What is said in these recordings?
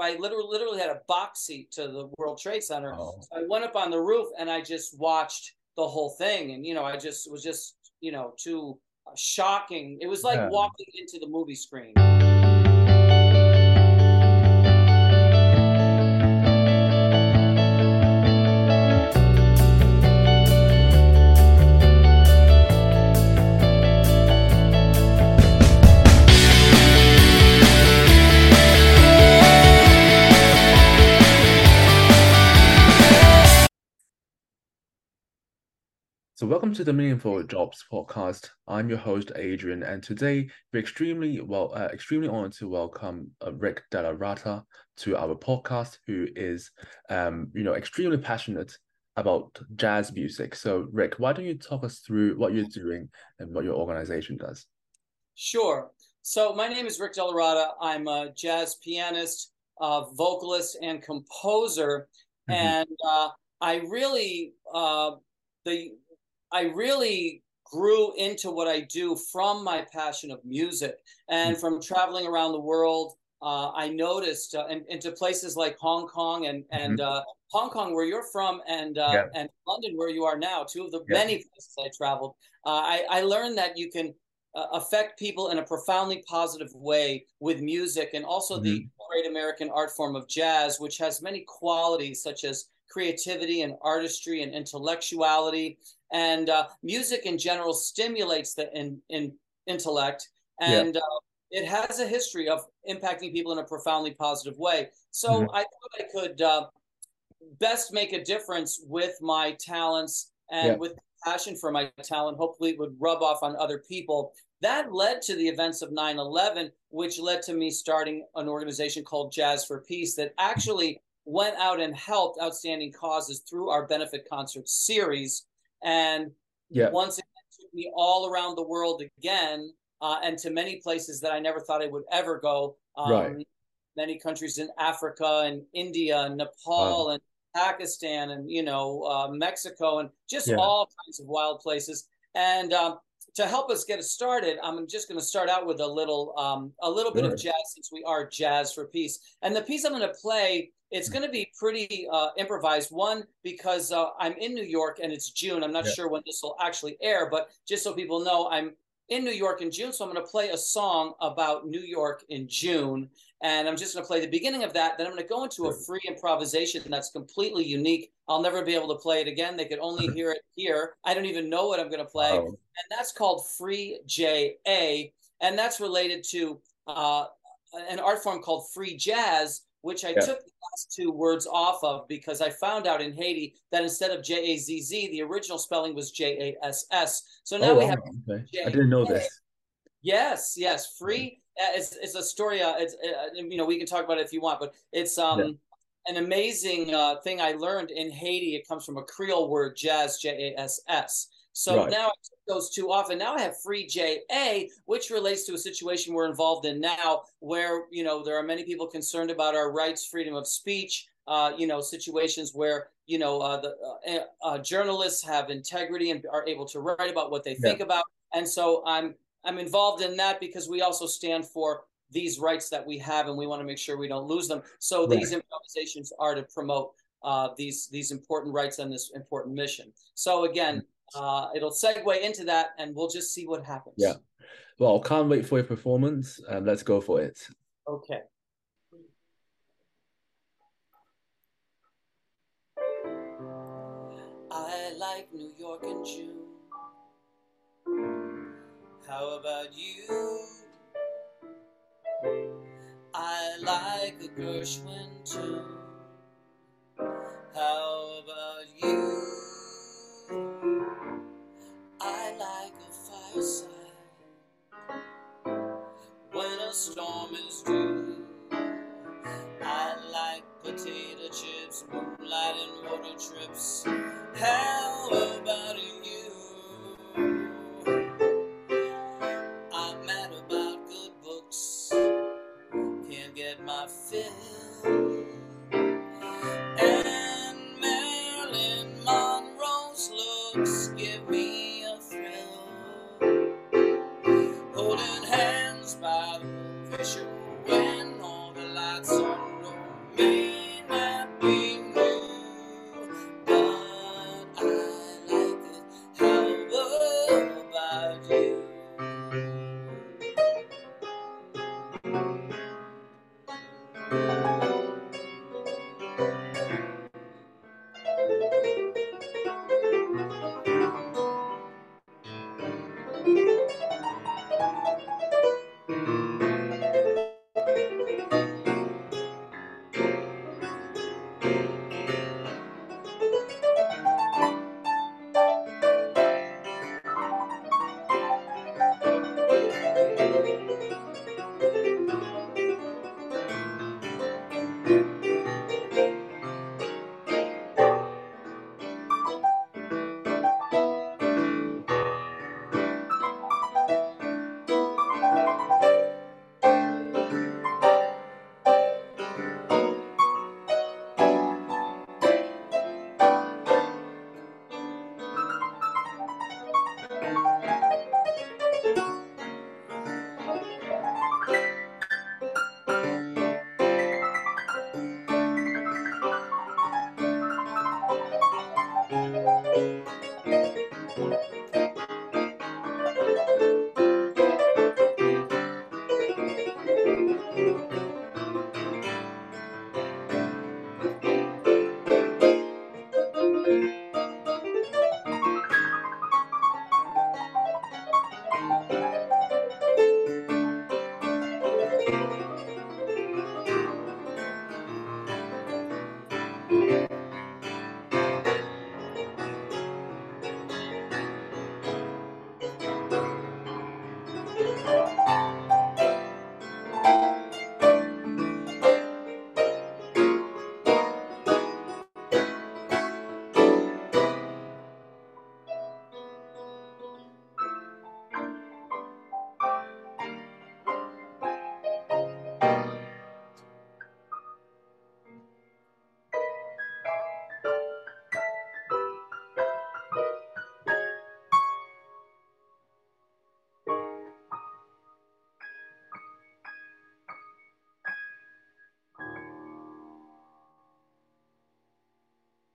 I literally literally had a box seat to the World Trade Center. Oh. So I went up on the roof and I just watched the whole thing, and you know, I just was just you know too uh, shocking. It was like Yeah. walking into the movie screen. So welcome to the Meaningful Jobs podcast. I'm your host Adrian, and today we're extremely well, uh, extremely honored to welcome uh, Rick DellaRatta to our podcast, who is, um, you know, extremely passionate about jazz music. So, Rick, why don't you talk us through what you're doing and what your organization does? Sure. So my name is Rick DellaRatta. I'm a jazz pianist, uh, vocalist, and composer, Mhm. and uh, I really uh, the I really grew into what I do from my passion of music and from traveling around the world. Uh, I noticed uh, and into places like Hong Kong and and uh, Hong Kong, where you're from, and uh, Yeah. and London, where you are now, two of the Yeah. many places I traveled. Uh, I I learned that you can uh, affect people in a profoundly positive way with music and also the great American art form of jazz, which has many qualities such as creativity and artistry and intellectuality. And uh, music in general stimulates the in, in intellect and uh, it has a history of impacting people in a profoundly positive way. So Mhm. I thought I could uh, best make a difference with my talents and Yeah. with passion for my talent. Hopefully, it would rub off on other people. That led to the events of 9 11, which led to me starting an organization called Jazz for Peace that actually went out and helped outstanding causes through our benefit concert series. And Yeah. once again, took me all around the world again uh, and to many places that I never thought I would ever go. Um, Right. Many countries in Africa and India and Nepal and Pakistan and you know uh, Mexico and just Yeah. all kinds of wild places. And um, to help us get started, I'm just going to start out with a little um, a little bit of jazz since we are jazz for peace. And the piece I'm going to play, it's Mm. going to be pretty uh, improvised. One because uh, I'm in New York and it's June. I'm not Yeah. sure when this will actually air, but just so people know, I'm in New York in June. So I'm going to play a song about New York in June. And I'm just going to play the beginning of that. Then I'm going to go into a free improvisation that's completely unique. I'll never be able to play it again. They could only hear it here. I don't even know what I'm going to play. Wow. And that's called Free JA. And that's related to uh, an art form called Free Jazz, which I Yeah. took the last two words off of because I found out in Haiti that instead of J A Z Z, the original spelling was J A S S. So now Oh, we wow. have Okay. I didn't know this. Yes, yes, free. Uh, it's it's a story. Uh, it's uh, you know we can talk about it if you want, but it's um Yeah. an amazing uh, thing I learned in Haiti. It comes from a Creole word, jazz, J A S S. So Right. now I took those two off, and now I have free J A, which relates to a situation we're involved in now, where you know there are many people concerned about our rights, freedom of speech. Uh, you know, situations where you know uh, the uh, uh, journalists have integrity and are able to write about what they Yeah. think about, and so I'm I'm involved in that because we also stand for these rights that we have, and we want to make sure we don't lose them. So Right. these improvisations are to promote uh, these these important rights and this important mission. So again, uh, it'll segue into that, and we'll just see what happens. Yeah. Well, can't wait for your performance. Um, let's go for it. Okay. I like New York in June. How about you? I like a Gershwin tune. How about you? I like a fireside when a storm is due. I like potato chips, moonlight and road trips. How get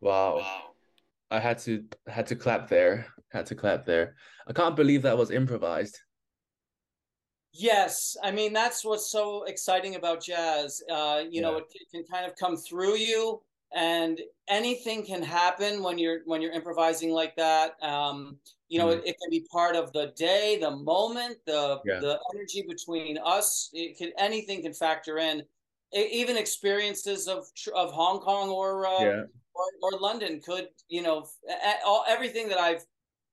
Wow. I had to had to clap there. Had to clap there. I can't believe that was improvised. Yes, I mean that's what's so exciting about jazz. Uh, you yeah. know, it, it, can kind of come through you, and anything can happen when you're when you're improvising like that. Um, you know, mm. it, it, can be part of the day, the moment, the yeah. the energy between us. It can anything can factor in. It, even experiences of of Hong Kong or uh, yeah or, or London could, you know, all, everything that I've,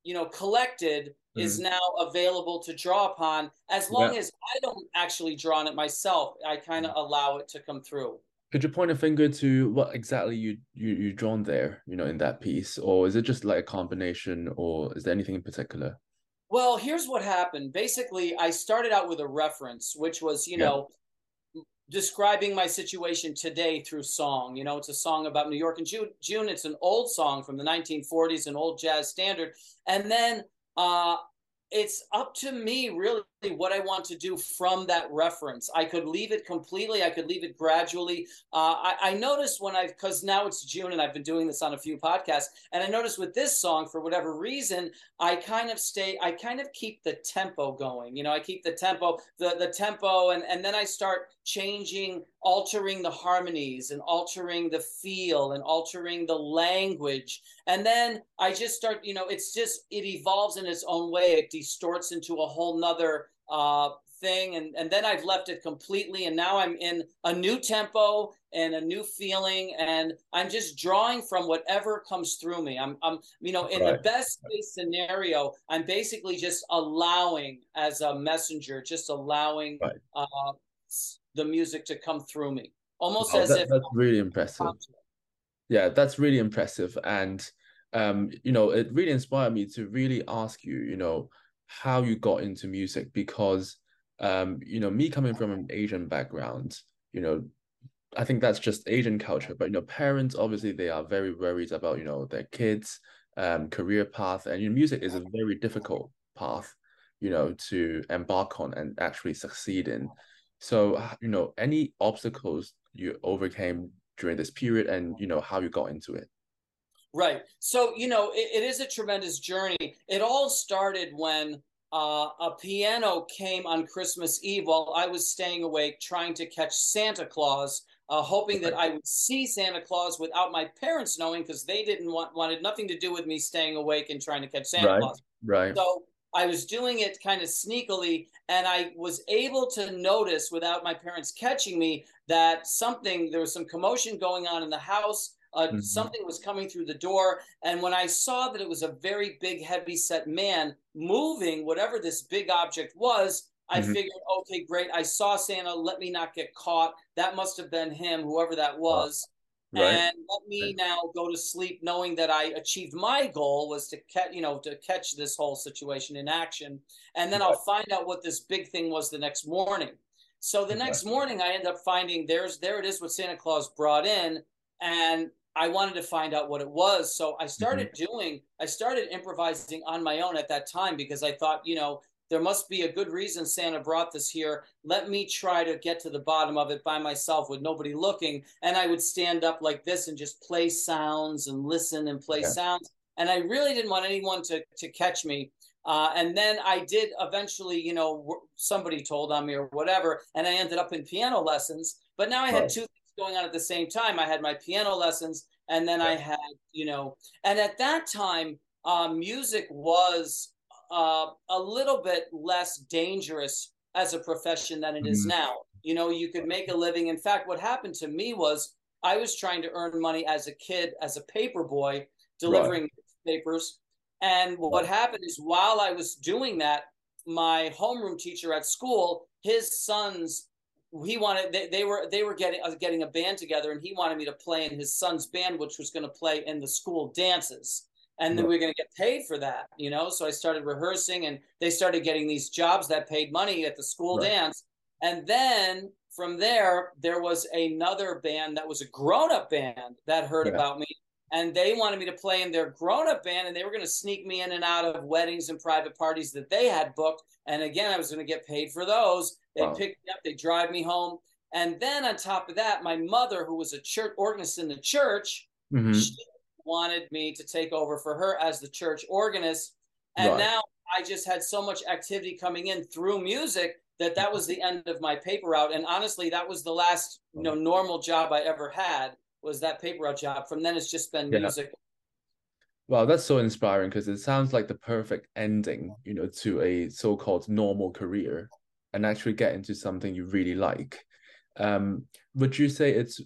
you know, collected mm-hmm. is now available to draw upon. As long yeah. as I don't actually draw on it myself, I kind of mm. allow it to come through. Could you point a finger to what exactly you you you drawn there, you know, in that piece, or is it just like a combination, or is there anything in particular? Well, here's what happened. Basically, I started out with a reference, which was, you yeah. know, describing my situation today through song. You know, it's a song about New York in June. June. It's an old song from the 1940s, an old jazz standard. And then uh, it's up to me really what I want to do from that reference. I could leave it completely. I could leave it gradually. Uh, I, I noticed when I, because now it's June and I've been doing this on a few podcasts, and I noticed with this song, for whatever reason, I kind of stay, I kind of keep the tempo going. You know, I keep the tempo, the the tempo, and and then I start changing, altering the harmonies and altering the feel and altering the language, and then I just start. You know, it's just it evolves in its own way. It distorts into a whole nother uh, thing and and then I've left it completely and now I'm in a new tempo and a new feeling and I'm just drawing from whatever comes through me. I'm I'm you know in right. the best case scenario I'm basically just allowing as a messenger just allowing right. uh, the music to come through me almost oh, as that, if that's really impressive. Yeah, that's really impressive and um you know it really inspired me to really ask you you know how you got into music because um you know me coming from an asian background you know i think that's just asian culture but you know parents obviously they are very worried about you know their kids um career path and you know, music is a very difficult path you know to embark on and actually succeed in. So you know any obstacles you overcame during this period and you know how you got into it Right. So, you know, it, it is a tremendous journey. It all started when uh, a piano came on Christmas Eve while I was staying awake trying to catch Santa Claus, uh, hoping that I would see Santa Claus without my parents knowing because they didn't want wanted nothing to do with me staying awake and trying to catch Santa right, Claus. Right. So I was doing it kind of sneakily, and I was able to notice without my parents catching me that something there was some commotion going on in the house uh, mm-hmm. Something was coming through the door. And when I saw that it was a very big, heavy set man moving whatever this big object was, I mm-hmm. figured, okay, great. I saw Santa. Let me not get caught. That must have been him, whoever that was. Right. And let me right. now go to sleep knowing that I achieved my goal was to catch, you know, to catch this whole situation in action. And then right. I'll find out what this big thing was the next morning. So the next morning I end up finding there's there it is what Santa Claus brought in. And I wanted to find out what it was. So I started mm-hmm. doing, I started improvising on my own at that time because I thought, you know, there must be a good reason Santa brought this here. Let me try to get to the bottom of it by myself with nobody looking. And I would stand up like this and just play sounds and listen and play sounds. And I really didn't want anyone to, to catch me. Uh, and then I did eventually, you know, somebody told on me or whatever, and I ended up in piano lessons. But now I had two going on at the same time. I had my piano lessons, and then I had, you know, and at that time, uh, music was uh, a little bit less dangerous as a profession than it is mm-hmm. now. You know, you could make a living. In fact, what happened to me was I was trying to earn money as a kid, as a paper boy, delivering right. papers. And what happened is while I was doing that, my homeroom teacher at school, his sons, he wanted they, they were they were getting uh, getting a band together, and he wanted me to play in his son's band, which was going to play in the school dances and then we are going to get paid for that you know so i started rehearsing and they started getting these jobs that paid money at the school right. dance and then from there there was another band that was a grown-up band that heard yeah. about me and they wanted me to play in their grown-up band and they were going to sneak me in and out of weddings and private parties that they had booked and again i was going to get paid for those they wow. picked me up they drive me home and then on top of that my mother who was a church organist in the church mm-hmm. she wanted me to take over for her as the church organist. And right. now I just had so much activity coming in through music that that was the end of my paper route. And honestly, that was the last you know normal job I ever had was that paper route job. From then, it's just been yeah. music. Wow, that's so inspiring because it sounds like the perfect ending, you know, to a so-called normal career, and actually get into something you really like. Um, would you say it's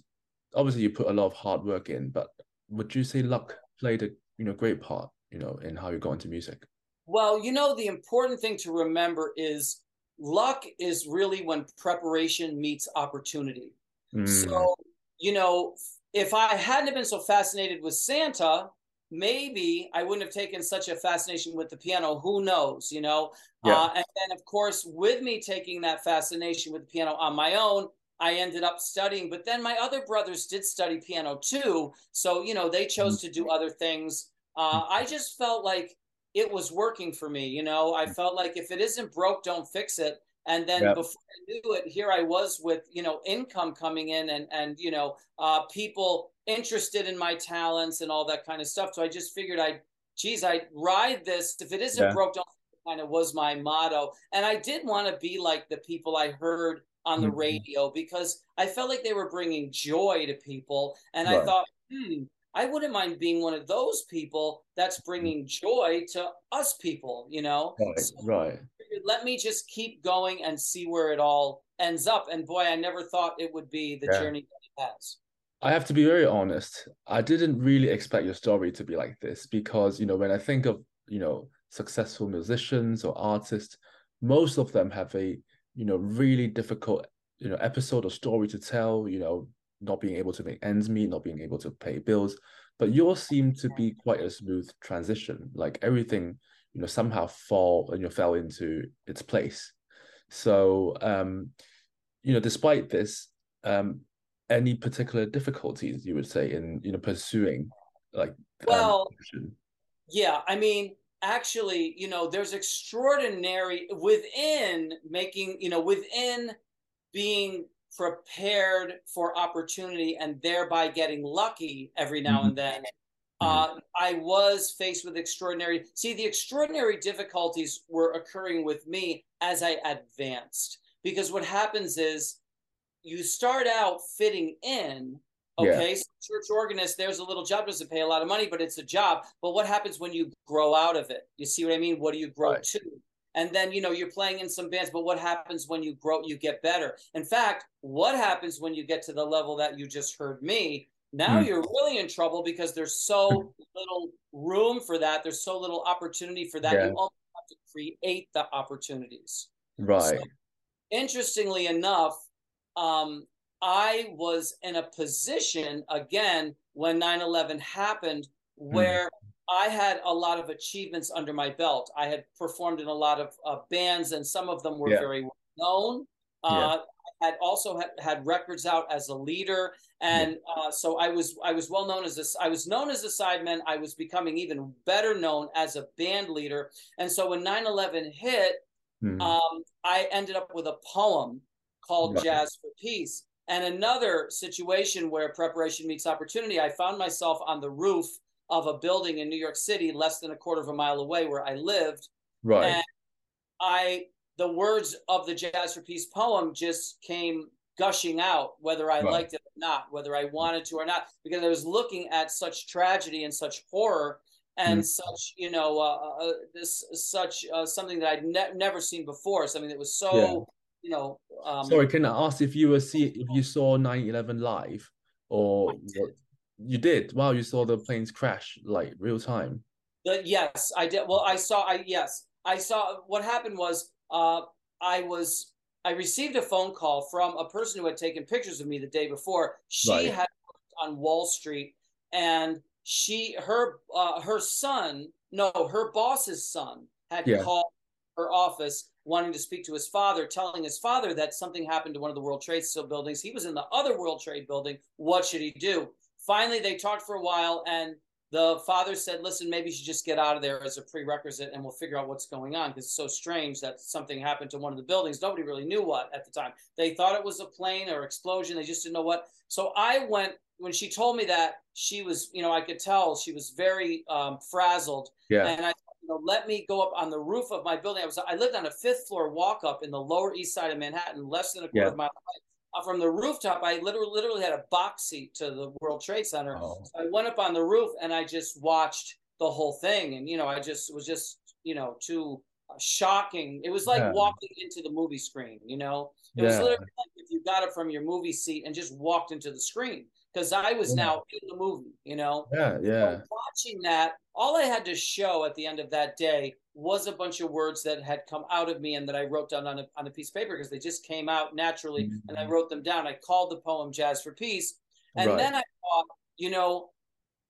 obviously you put a lot of hard work in, but would you say luck played a you know great part you know in how you got into music well you know the important thing to remember is luck is really when preparation meets opportunity mm. so you know if i hadn't been so fascinated with santa maybe i wouldn't have taken such a fascination with the piano who knows you know yeah. uh, and then of course with me taking that fascination with the piano on my own I ended up studying, but then my other brothers did study piano too. So, you know, they chose mm-hmm. to do other things. Uh, I just felt like it was working for me. You know, I felt like if it isn't broke, don't fix it. And then yep. before I knew it, here I was with, you know, income coming in and, and, you know, uh, people interested in my talents and all that kind of stuff. So I just figured I'd, geez, I'd ride this. If it isn't yeah. broke, don't kind of was my motto. And I did want to be like the people I heard on the mm-hmm. radio because I felt like they were bringing joy to people. And right. I thought, hmm, I wouldn't mind being one of those people that's mm-hmm. bringing joy to us people, you know? Right. So right. Let me just keep going and see where it all ends up. And boy, I never thought it would be the yeah. journey that it has. I have to be very honest. I didn't really expect your story to be like this because, you know, when I think of, you know, successful musicians or artists, most of them have a you know really difficult you know episode or story to tell you know not being able to make ends meet not being able to pay bills but yours seemed to be quite a smooth transition like everything you know somehow fall and you fell into its place so um you know despite this um any particular difficulties you would say in you know pursuing like well um, yeah i mean actually, you know, there's extraordinary within making, you know, within being prepared for opportunity and thereby getting lucky every now mm-hmm. and then. Uh, I was faced with extraordinary. See, the extraordinary difficulties were occurring with me as I advanced. Because what happens is you start out fitting in, Okay, yeah. so church organist, there's a little job, doesn't pay a lot of money, but it's a job. But what happens when you grow out of it? You see what I mean? What do you grow right. to? And then, you know, you're playing in some bands, but what happens when you grow, you get better? In fact, what happens when you get to the level that you just heard me? Now mm. you're really in trouble because there's so little room for that. There's so little opportunity for that. Yeah. You almost have to create the opportunities. Right. So, interestingly enough, um, I was in a position again when 9 11 happened hmm. where mm. I had a lot of achievements under my belt. I had performed in a lot of uh, bands, and some of them were yeah. very well known. Uh, yeah. Had also had, had, records out as a leader, and uh, so I was I was well known as a I was known as a sideman. I was becoming even better known as a band leader, and so when 9/11 hit, mm. um, I ended up with a poem called right. Jazz for Peace. And another situation where preparation meets opportunity, I found myself on the roof of a building in New York City, less than a quarter of a mile away where I lived. Right. And I, the words of the Jazz for Peace poem just came gushing out, whether I right. liked it or not, whether I wanted to or not, because I was looking at such tragedy and such horror and mm. such, you know, uh, uh, uh this such uh, something that I'd ne- never seen before, something that was so. Yeah. You know, um, sorry. Can I ask if you were see if you saw 9-11 live, or you did. Wow, you saw the planes crash like real time. The, yes, I did. Well, I saw. I yes, I saw. What happened was, uh, I was. I received a phone call from a person who had taken pictures of me the day before. She right. had on Wall Street, and she her uh, her son, no, her boss's son had yeah. called her office wanting to speak to his father, telling his father that something happened to one of the World Trade Center buildings. He was in the other World Trade building. What should he do? finally they talked for a while and the father said listen maybe you should just get out of there as a prerequisite and we'll figure out what's going on. Because it's so strange that something happened to one of the buildings. Nobody really knew what at the time. They thought it was a plane or explosion. They just didn't know what. So i went when she told me that she was you know i could tell she was very um, frazzled. Yeah. And i you know, let me go up on the roof of my building. I was I lived on a fifth floor walk up in the Lower East Side of Manhattan, less than a quarter yeah. of my life. From the rooftop. I literally literally had a box seat to the World Trade Center. Oh. So I went up on the roof and I just watched the whole thing, and you know, I just was just you know too uh, shocking. It was like yeah. walking into the movie screen. You know, it yeah. was literally like if you got it from your movie seat and just walked into the screen because I was yeah. now in the movie. You know, yeah, yeah. So watching that, all I had to show at the end of that day was a bunch of words that had come out of me and that I wrote down on a, on a piece of paper because they just came out naturally mm-hmm. and I mm-hmm. wrote them down. I called the poem Jazz for Peace. And right. then I thought, you know,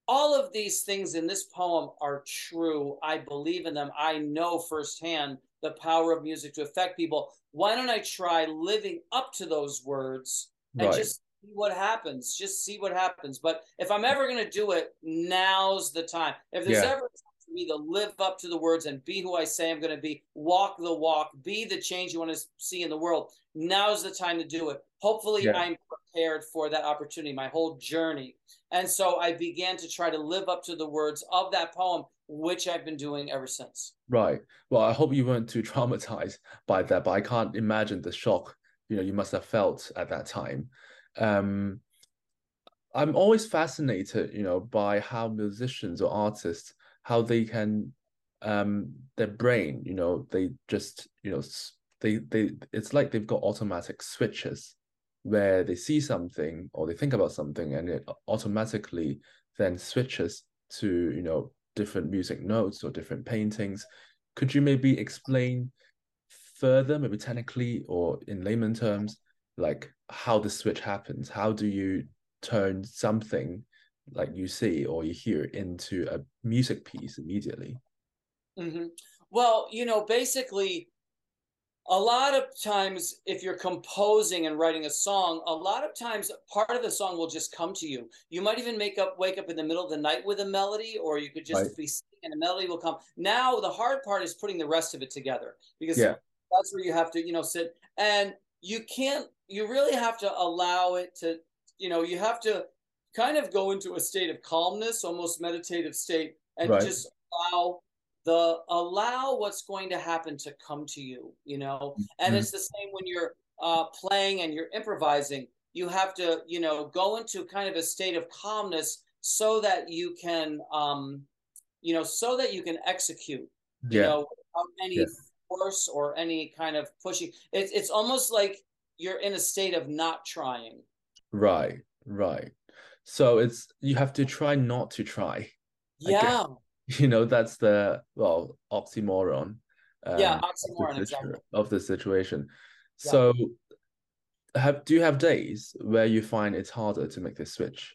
all of these things in this poem are true. I believe in them. I know firsthand the power of music to affect people. Why don't I try living up to those words and right. just see what happens? Just see what happens. But if I'm ever going to do it, now's the time. If there's yeah. ever me to live up to the words and be who I say I'm going to be, walk the walk, be the change you want to see in the world. Now's the time to do it. Hopefully, yeah. I'm prepared for that opportunity, my whole journey. And so I began to try to live up to the words of that poem, which I've been doing ever since. Right. Well, I hope you weren't too traumatized by that, but I can't imagine the shock you know you must have felt at that time. Um, I'm always fascinated, you know, by how musicians or artists how they can um their brain you know they just you know they they it's like they've got automatic switches where they see something or they think about something and it automatically then switches to you know different music notes or different paintings. Could you maybe explain further maybe technically or in layman terms like how the switch happens? How do you turn something like you see or you hear into a music piece immediately mm-hmm. well you know basically a lot of times if you're composing and writing a song a lot of times part of the song will just come to you you might even make up wake up in the middle of the night with a melody or you could just right. be singing and a melody will come now the hard part is putting the rest of it together because yeah. that's where you have to you know sit and you can't you really have to allow it to you know you have to kind of go into a state of calmness, almost meditative state, and right. just allow the allow what's going to happen to come to you. You know, and mm-hmm. it's the same when you're uh, playing and you're improvising. You have to, you know, go into kind of a state of calmness so that you can, um, you know, so that you can execute. Yeah. You know, without any yeah. force or any kind of pushing. It's it's almost like you're in a state of not trying. Right. Right. So it's you have to try not to try. Yeah. You know, that's the well, oxymoron. um, yeah, of, oxymoron, the exactly. of the situation. Yeah. So, have do you have days where you find it's harder to make this switch?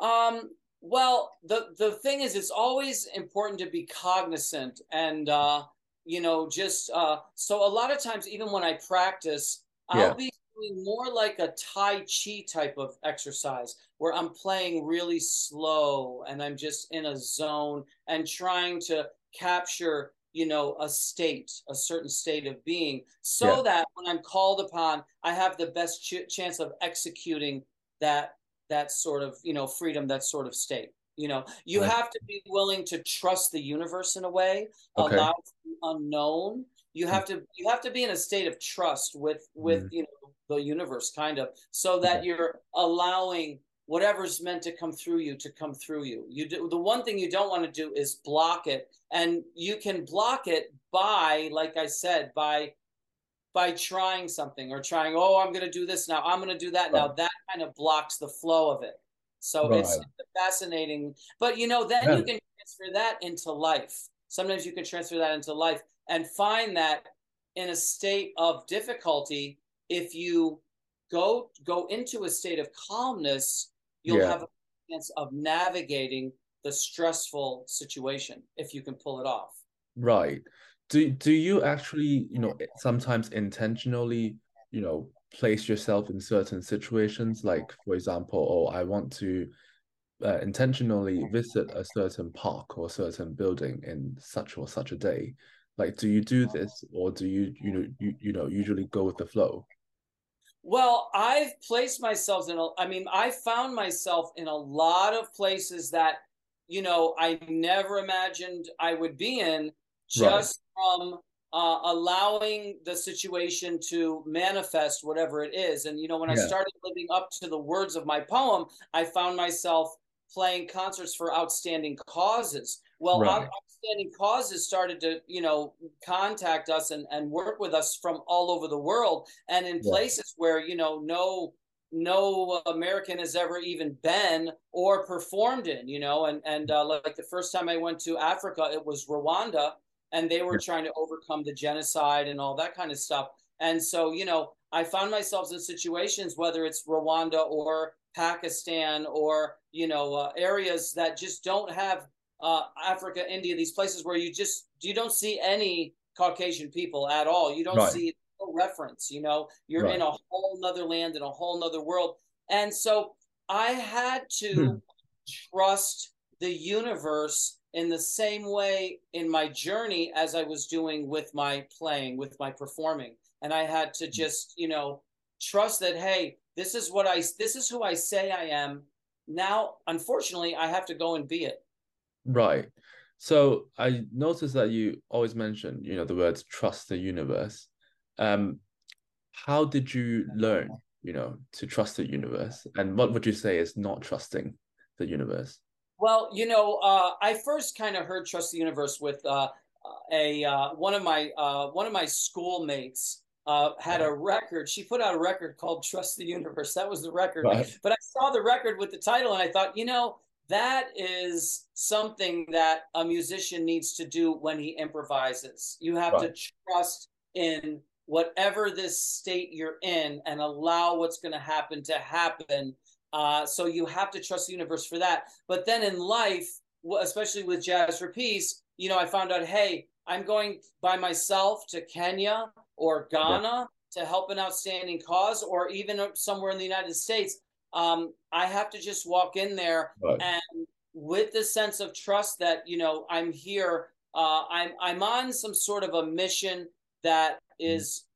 Um, well, the the thing is, it's always important to be cognizant and uh, you know, just uh, so a lot of times, even when I practice, I'll Yeah. be more like a Tai Chi type of exercise where I'm playing really slow and I'm just in a zone and trying to capture, you know, a state, a certain state of being, so Yeah. that when I'm called upon, I have the best ch- chance of executing that that sort of you know freedom that sort of state you know you Right. have to be willing to trust the universe in a way Okay. allow the unknown you Mm. have to you have to be in a state of trust with with you know the universe kind of so that Okay. you're allowing whatever's meant to come through you to come through you you do the one thing you don't want to do is block it and you can block it by like i said by by trying something or trying oh i'm going to do this now i'm going to do that now Right. that kind of blocks the flow of it so it's Right. fascinating but you know then Yeah. you can transfer that into life sometimes you can transfer that into life and find that in a state of difficulty if you go go into a state of calmness you'll Yeah. have a chance of navigating the stressful situation if you can pull it off Right. Do do you actually, you know, sometimes intentionally, you know, place yourself in certain situations? Like, for example, oh, I want to uh, intentionally visit a certain park or certain building in such or such a day. Like, do you do this, or do you, you know, you, you know, usually go with the flow? Well, I've placed myself in a, I mean, I found myself in a lot of places that, you know, I never imagined I would be in just from uh, allowing the situation to manifest whatever it is. And, you know, when I started living up to the words of my poem, I found myself playing concerts for outstanding causes. Well, Right. Out- outstanding causes started to, you know, contact us and, and work with us from all over the world and in Yeah. places where, you know, no no American has ever even been or performed in, you know, and and uh, like the first time I went to Africa, it was Rwanda, and they were trying to overcome the genocide and all that kind of stuff. And so, you know, I found myself in situations, whether it's Rwanda or Pakistan or you know uh, areas that just don't have uh, Africa, India, these places where you just you don't see any Caucasian people at all. You don't Right. see no reference. You know, you're in a whole nother land in a whole nother world, and so I had to Hmm. trust the universe in the same way in my journey as I was doing with my playing, with my performing. And I had to just, you know, trust that, hey, this is what I, this is who I say I am. Now, unfortunately, I have to go and be it. Right. So I noticed that you always mention, you know, the words trust the universe. Um, how did you learn, you know, to trust the universe? And what would you say is not trusting the universe? Well, you know, uh, I first kind of heard "Trust the Universe" with uh, a uh, one of my uh, one of my schoolmates uh, had a record. She put out a record called "Trust the Universe." That was the record. Right. But I saw the record with the title, and I thought, you know, that is something that a musician needs to do when he improvises. You have Right. to trust in whatever this state you're in and allow what's going to happen to happen. Uh, so you have to trust the universe for that. But then in life, especially with Jazz for Peace, you know, I found out, hey, I'm going by myself to Kenya or Ghana to help an outstanding cause, or even somewhere in the United States. Um, I have to just walk in there Right. and with the sense of trust that you know I'm here. Uh, I'm I'm on some sort of a mission that is,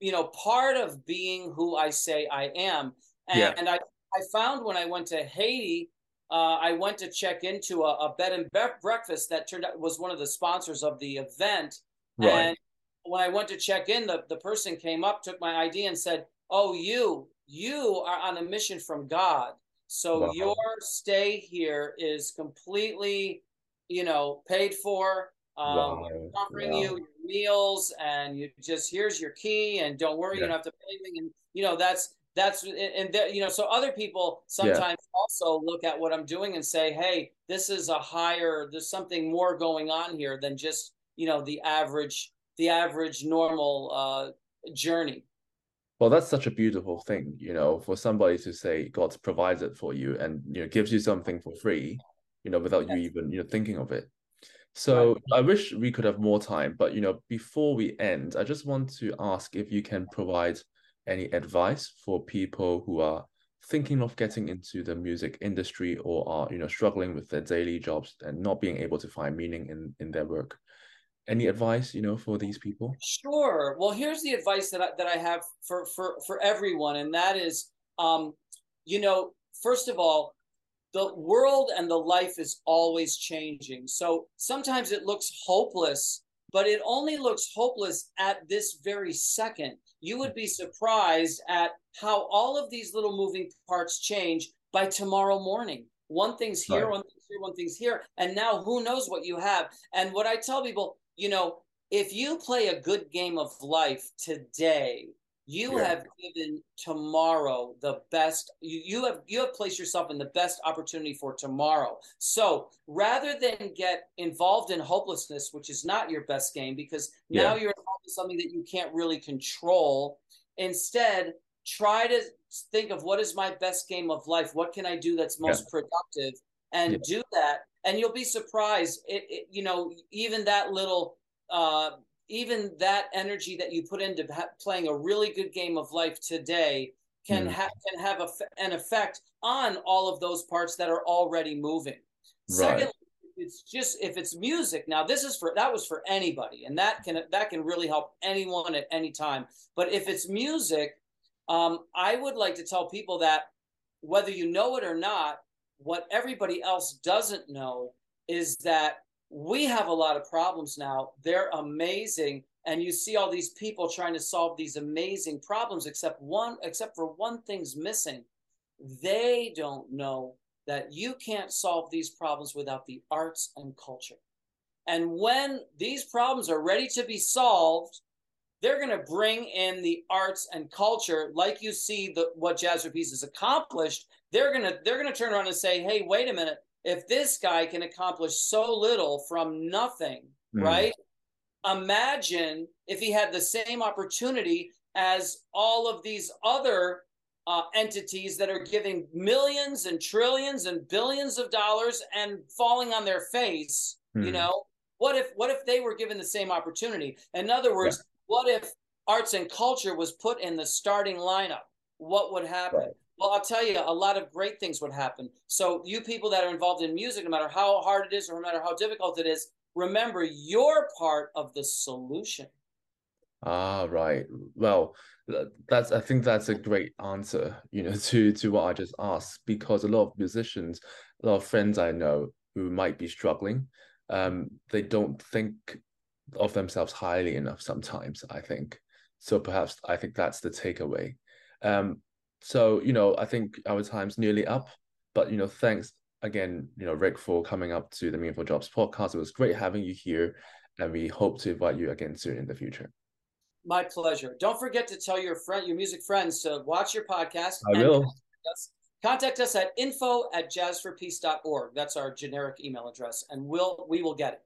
you know, part of being who I say I am. And, Yeah. and I I found when I went to Haiti, uh, I went to check into a, a bed and be- breakfast that turned out was one of the sponsors of the event. Right. And when I went to check in, the, the person came up, took my ID, and said, "Oh, you you are on a mission from God. So Wow. your stay here is completely, you know, paid for. Um, Wow. offering Wow. you your meals, and you just here's your key, and don't worry, you don't have to pay anything. And you know that's that's and- there, you know so other people sometimes also look at what I'm doing and say, hey, this is a higher, there's something more going on here than just you know the average the average normal uh, journey. Well, that's such a beautiful thing, you know, for somebody to say God provides it for you and you know gives you something for free, you know, without you even you know thinking of it. So right. I wish we could have more time, but you know, before we end, I just want to ask if you can provide any advice for people who are thinking of getting into the music industry or are you know struggling with their daily jobs and not being able to find meaning in in their work any advice you know for these people? Sure. Well here's the advice that I, that I have for for for everyone and that is um you know first of all the world and the life is always changing. So sometimes it looks hopeless but it only looks hopeless at this very second. You would be surprised at how all of these little moving parts change by tomorrow morning. One thing's here right. one thing's here one thing's here and now who knows what you have. And what i tell people you know, if you play a good game of life today, you yeah. have given tomorrow the best you, you have you have placed yourself in the best opportunity for tomorrow so rather than get involved in hopelessness which is not your best game because yeah. now you're involved in something that you can't really control instead try to think of what is my best game of life what can i do that's most yeah. productive and do that and you'll be surprised. It, it you know, even that little, uh, even that energy that you put into ha- playing a really good game of life today can mm. ha- can have a, an effect on all of those parts that are already moving. Right. Secondly, it's just if it's music. Now, this is for that was for anybody, and that can that can really help anyone at any time. But if it's music, um, I would like to tell people that whether you know it or not, what everybody else doesn't know is that we have a lot of problems now. They're amazing. And you see all these people trying to solve these amazing problems, except one, except for one thing's missing. They don't know that you can't solve these problems without the arts and culture. And when these problems are ready to be solved, they're going to bring in the arts and culture, like you see the what Jazz for Peace has accomplished they're gonna they're gonna turn around and say, hey, wait a minute, if this guy can accomplish so little from nothing, mm. right? Imagine if he had the same opportunity as all of these other uh, entities that are giving millions and trillions and billions of dollars and falling on their face. Mm. You hmm. know, what if what if they were given the same opportunity? In other words, yeah. what if arts and culture was put in the starting lineup? What would happen? Right. Well, I'll tell you, a lot of great things would happen. So, you people that are involved in music, no matter how hard it is or no matter how difficult it is, remember you're part of the solution. Ah, right. Well, that's I think that's a great answer, you know, to to what I just asked because a lot of musicians, a lot of friends I know who might be struggling, um, they don't think of themselves highly enough sometimes, I think. So perhaps I think that's the takeaway. Um, so, you know, I think our time's nearly up, but, you know, thanks again, you know, Rick, for coming up to the Meaningful Jobs podcast. It was great having you here, and we hope to invite you again soon in the future. My pleasure. Don't forget to tell your friend, your music friends to watch your podcast. I will. Contact us, contact us at info at jazzforpeace.org. That's our generic email address, and we'll we will get it.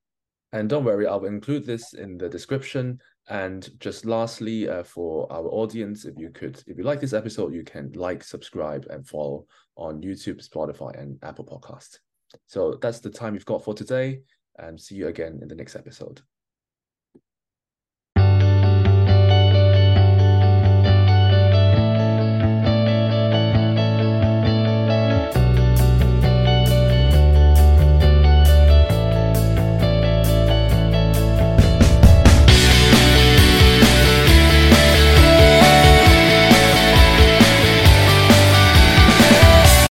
And don't worry, I'll include this in the description. And just lastly, uh, for our audience, if you could, if you like this episode, you can like, subscribe, and follow on YouTube, Spotify, and Apple Podcasts. So that's the time you've got for today, and see you again in the next episode.